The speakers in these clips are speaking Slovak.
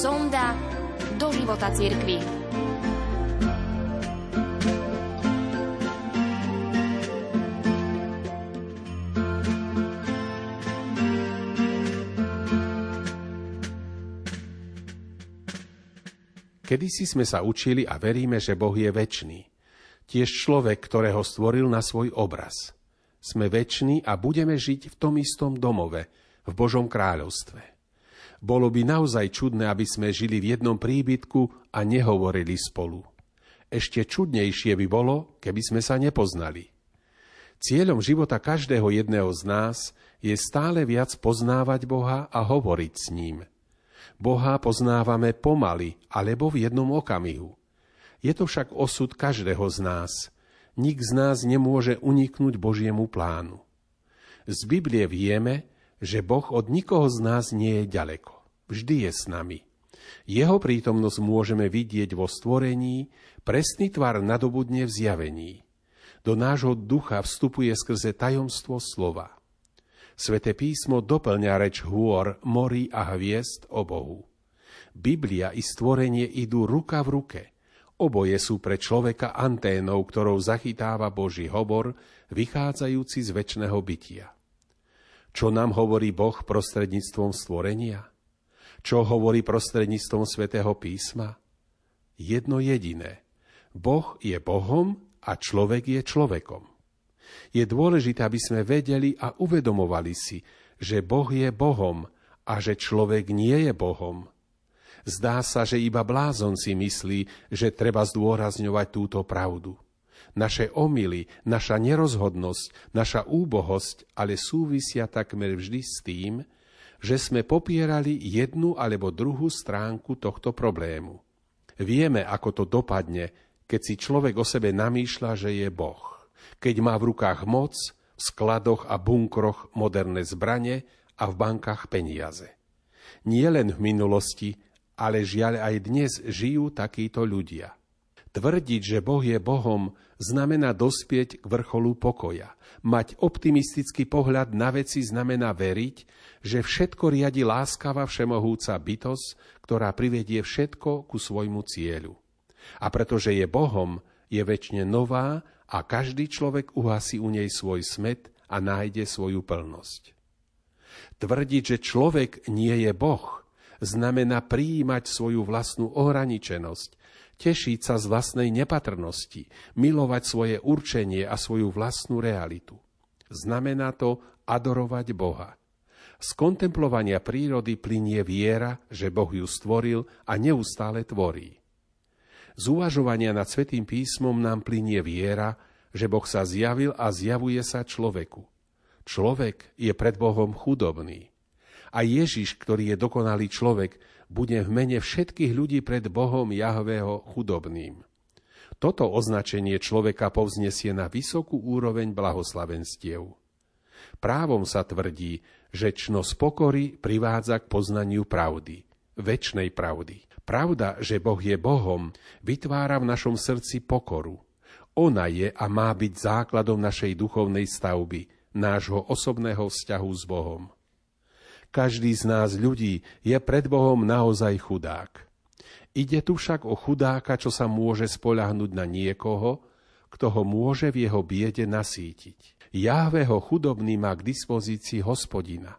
Sonda do života cirkvi. Kedysi sme sa učili a veríme, že Boh je väčší. Tiež človek, ktorého stvoril na svoj obraz. Sme väčší a budeme žiť v tom istom domove, v Božom kráľovstve. Bolo by naozaj čudné, aby sme žili v jednom príbytku a nehovorili spolu. Ešte čudnejšie by bolo, keby sme sa nepoznali. Cieľom života každého jedného z nás je stále viac poznávať Boha a hovoriť s ním – Boha poznávame pomaly alebo v jednom okamihu. Je to však osud každého z nás. Nik z nás nemôže uniknúť Božiemu plánu. Z Biblie vieme, že Boh od nikoho z nás nie je ďaleko. Vždy je s nami. Jeho prítomnosť môžeme vidieť vo stvorení, presný tvar nadobudne v zjavení. Do nášho ducha vstupuje skrze tajomstvo slova. Sveté písmo doplňa reč hôr, morí a hviezd o Bohu. Biblia i stvorenie idú ruka v ruke. Oboje sú pre človeka anténou, ktorou zachytáva Boží hovor, vychádzajúci z väčšného bytia. Čo nám hovorí Boh prostredníctvom stvorenia? Čo hovorí prostredníctvom svätého písma? Jedno jediné. Boh je Bohom a človek je človekom. Je dôležité, aby sme vedeli a uvedomovali si, že Boh je Bohom a že človek nie je Bohom. Zdá sa, že iba blázon si myslí, že treba zdôrazňovať túto pravdu. Naše omily, naša nerozhodnosť, naša úbohosť ale súvisia takmer vždy s tým, že sme popierali jednu alebo druhú stránku tohto problému. Vieme, ako to dopadne, keď si človek o sebe namýšľa, že je Boh keď má v rukách moc, v skladoch a bunkroch moderné zbranie a v bankách peniaze. Nie len v minulosti, ale žiaľ aj dnes žijú takíto ľudia. Tvrdiť, že Boh je Bohom, znamená dospieť k vrcholu pokoja. Mať optimistický pohľad na veci znamená veriť, že všetko riadi láskava všemohúca bytosť, ktorá privedie všetko ku svojmu cieľu. A pretože je Bohom, je väčšine nová a každý človek uhasí u nej svoj smet a nájde svoju plnosť. Tvrdiť, že človek nie je Boh, znamená prijímať svoju vlastnú ohraničenosť, tešiť sa z vlastnej nepatrnosti, milovať svoje určenie a svoju vlastnú realitu. Znamená to adorovať Boha. Z kontemplovania prírody plinie viera, že Boh ju stvoril a neustále tvorí. Z uvažovania nad Svetým písmom nám plinie viera, že Boh sa zjavil a zjavuje sa človeku. Človek je pred Bohom chudobný. A Ježiš, ktorý je dokonalý človek, bude v mene všetkých ľudí pred Bohom Jahvého chudobným. Toto označenie človeka povznesie na vysokú úroveň blahoslavenstiev. Právom sa tvrdí, že čnosť pokory privádza k poznaniu pravdy, väčšnej pravdy. Pravda, že Boh je Bohom, vytvára v našom srdci pokoru. Ona je a má byť základom našej duchovnej stavby, nášho osobného vzťahu s Bohom. Každý z nás ľudí je pred Bohom naozaj chudák. Ide tu však o chudáka, čo sa môže spoľahnúť na niekoho, kto ho môže v jeho biede nasítiť. Jahveho chudobný má k dispozícii hospodina.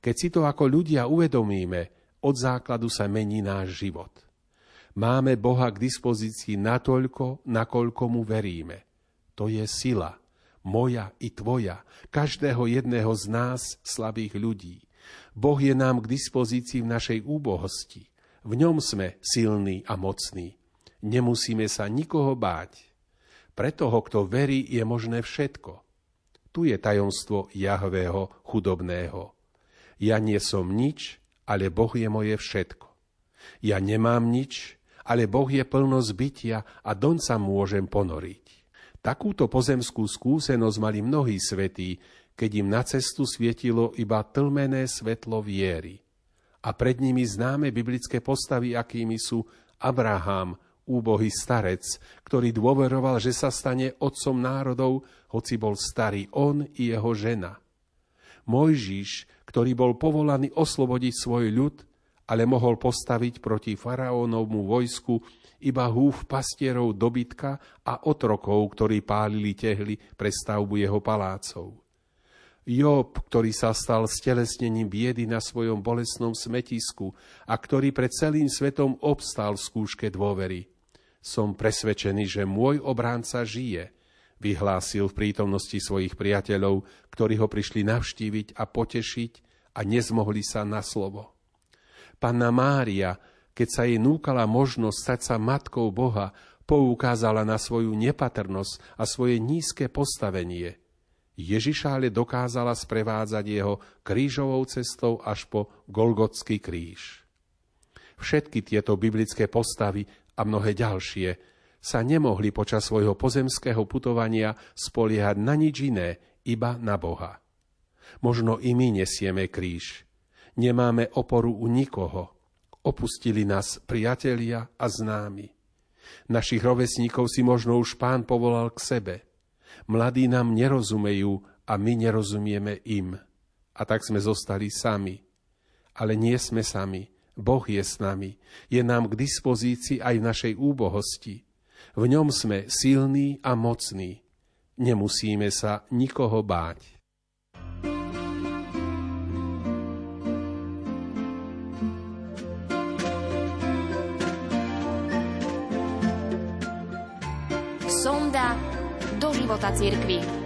Keď si to ako ľudia uvedomíme, od základu sa mení náš život. Máme Boha k dispozícii natoľko, nakoľko mu veríme. To je sila, moja i tvoja, každého jedného z nás, slabých ľudí. Boh je nám k dispozícii v našej úbohosti. V ňom sme silní a mocní. Nemusíme sa nikoho báť. Pre toho, kto verí, je možné všetko. Tu je tajomstvo Jahvého chudobného. Ja nie som nič, ale Boh je moje všetko. Ja nemám nič, ale Boh je plnosť bytia a doň sa môžem ponoriť. Takúto pozemskú skúsenosť mali mnohí svetí, keď im na cestu svietilo iba tlmené svetlo viery. A pred nimi známe biblické postavy, akými sú Abraham, úbohý starec, ktorý dôveroval, že sa stane otcom národov, hoci bol starý on i jeho žena. Mojžiš, ktorý bol povolaný oslobodiť svoj ľud ale mohol postaviť proti faraónovmu vojsku iba húf pastierov dobytka a otrokov, ktorí pálili tehly pre stavbu jeho palácov. Job, ktorý sa stal stelesnením biedy na svojom bolesnom smetisku a ktorý pred celým svetom obstal v skúške dôvery. Som presvedčený, že môj obránca žije, vyhlásil v prítomnosti svojich priateľov, ktorí ho prišli navštíviť a potešiť a nezmohli sa na slovo. Panna Mária, keď sa jej núkala možnosť stať sa matkou Boha, poukázala na svoju nepatrnosť a svoje nízke postavenie – Ježiša ale dokázala sprevádzať jeho krížovou cestou až po Golgotský kríž. Všetky tieto biblické postavy a mnohé ďalšie sa nemohli počas svojho pozemského putovania spoliehať na nič iné, iba na Boha. Možno i my nesieme kríž. Nemáme oporu u nikoho. Opustili nás priatelia a známi. Našich rovesníkov si možno už pán povolal k sebe – Mladí nám nerozumejú a my nerozumieme im. A tak sme zostali sami. Ale nie sme sami. Boh je s nami. Je nám k dispozícii aj v našej úbohosti. V ňom sme silní a mocní. Nemusíme sa nikoho báť. Sonda do života církvy.